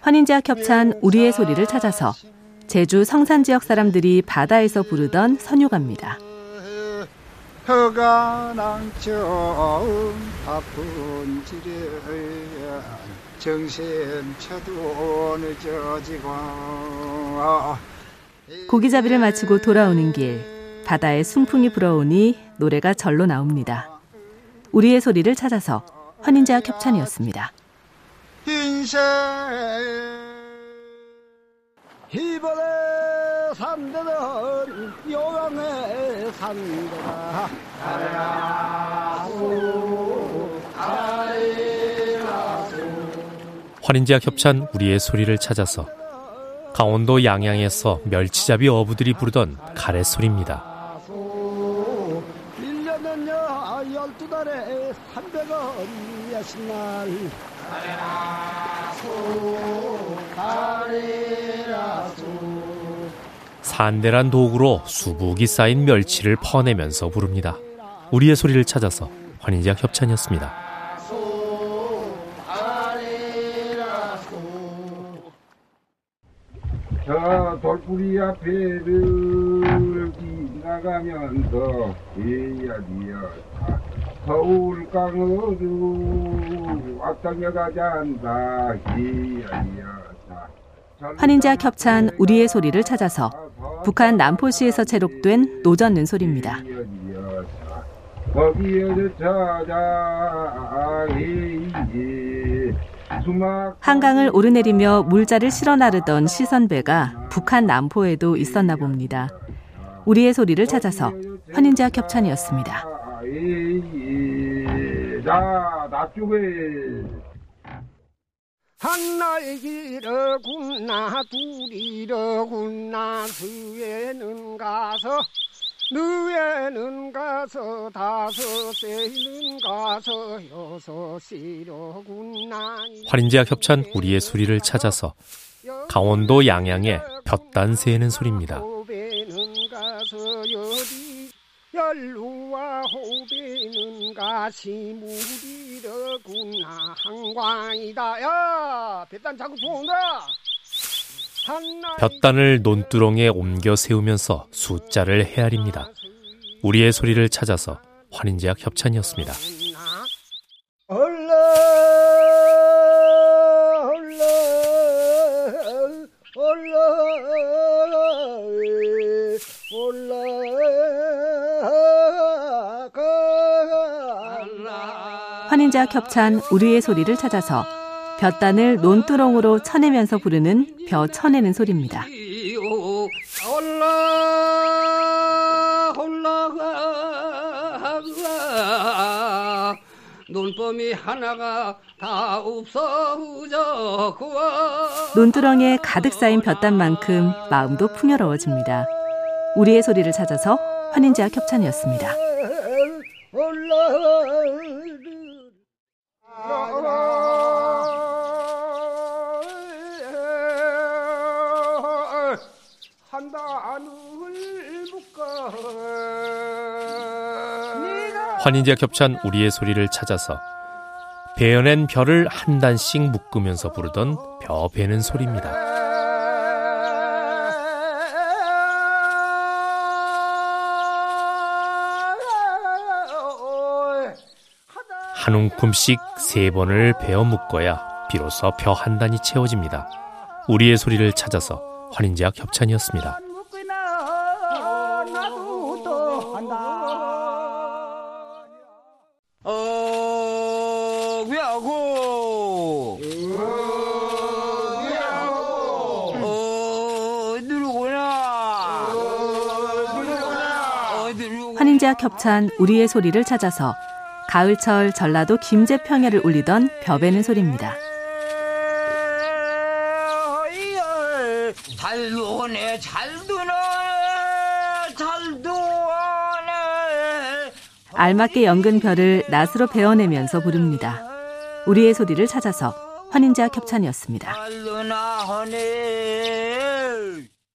환인제와 겹찬 우리의 소리를 찾아서 제주 성산 지역 사람들이 바다에서 부르던 선유가입니다. 고기잡이를 마치고 돌아오는 길 바다에 순풍이 불어오니 노래가 절로 나옵니다. 우리의 소리를 찾아서 환인제와 겹찬이었습니다. 인생 이번에 산대는 요강의 산대라 환인제와 겹찬 우리의 소리를 찾아서 강원도 양양에서 멸치잡이 어부들이 부르던 가래 소리입니다. 1년은요 12달에 300원이야 신날 산대란 도구로 수북이 쌓인 멸치를 퍼내면서 부릅니다. 우리의 소리를 찾아서 환인제약 협찬이었습니다. 저 돌뿌리 앞에를 지나가면서 이야기야. 서울강으로 왔다녀가 잔다. 이야기야. 환인자 겹찬 우리의 소리를 찾아서 북한 남포시에서 체록된 노젓는 소리입니다. 한강을 오르내리며 물자를 실어 나르던 시선배가 북한 남포에도 있었나 봅니다. 우리의 소리를 찾아서 환인자 겹찬이었습니다. 자, 나쪽에 하나이기러군나 둘이러군나 스에는 가서 너에는 가서 다섯에는 가서 여섯이러군나 환인제약 협찬 우리의 소리를 찾아서 강원도 양양의 볕단 새는 소리입니다. 연루와 호비는 가시 무리더구나. 한광이다. 야 뱃단 자꾸 좋은다 볕단을 논두렁에 옮겨 세우면서 숫자를 헤아립니다. 우리의 소리를 찾아서 환인제약 협찬이었습니다. 환인자 겹찬 우리의 소리를 찾아서 볕단을 논두렁으로 쳐내면서 부르는 벼 쳐내는 소리입니다. 논범이 하나가 다 없어 논두렁에 가득 쌓인 볕단만큼 마음도 풍요로워집니다. 우리의 소리를 찾아서 환인자 협찬이었습니다. 환인제 겹찬 우리의 소리를 찾아서 베어낸 별을 한 단씩 묶으면서 부르던 벼 베는 소리입니다. 한 움큼씩 세 번을 베어 묶어야 비로소 벼 한 단이 채워집니다. 우리의 소리를 찾아서 환인제약 협찬이었습니다. 환인제와 겹찬 우리의 소리를 찾아서 가을철 전라도 김제 평야를 울리던 벼베는 소리입니다. 잘 두네 잘 두네 잘 두네 알맞게 연근 별을 낫으로 베어내면서 부릅니다. 우리의 소리를 찾아서 환인제약 협찬이었습니다.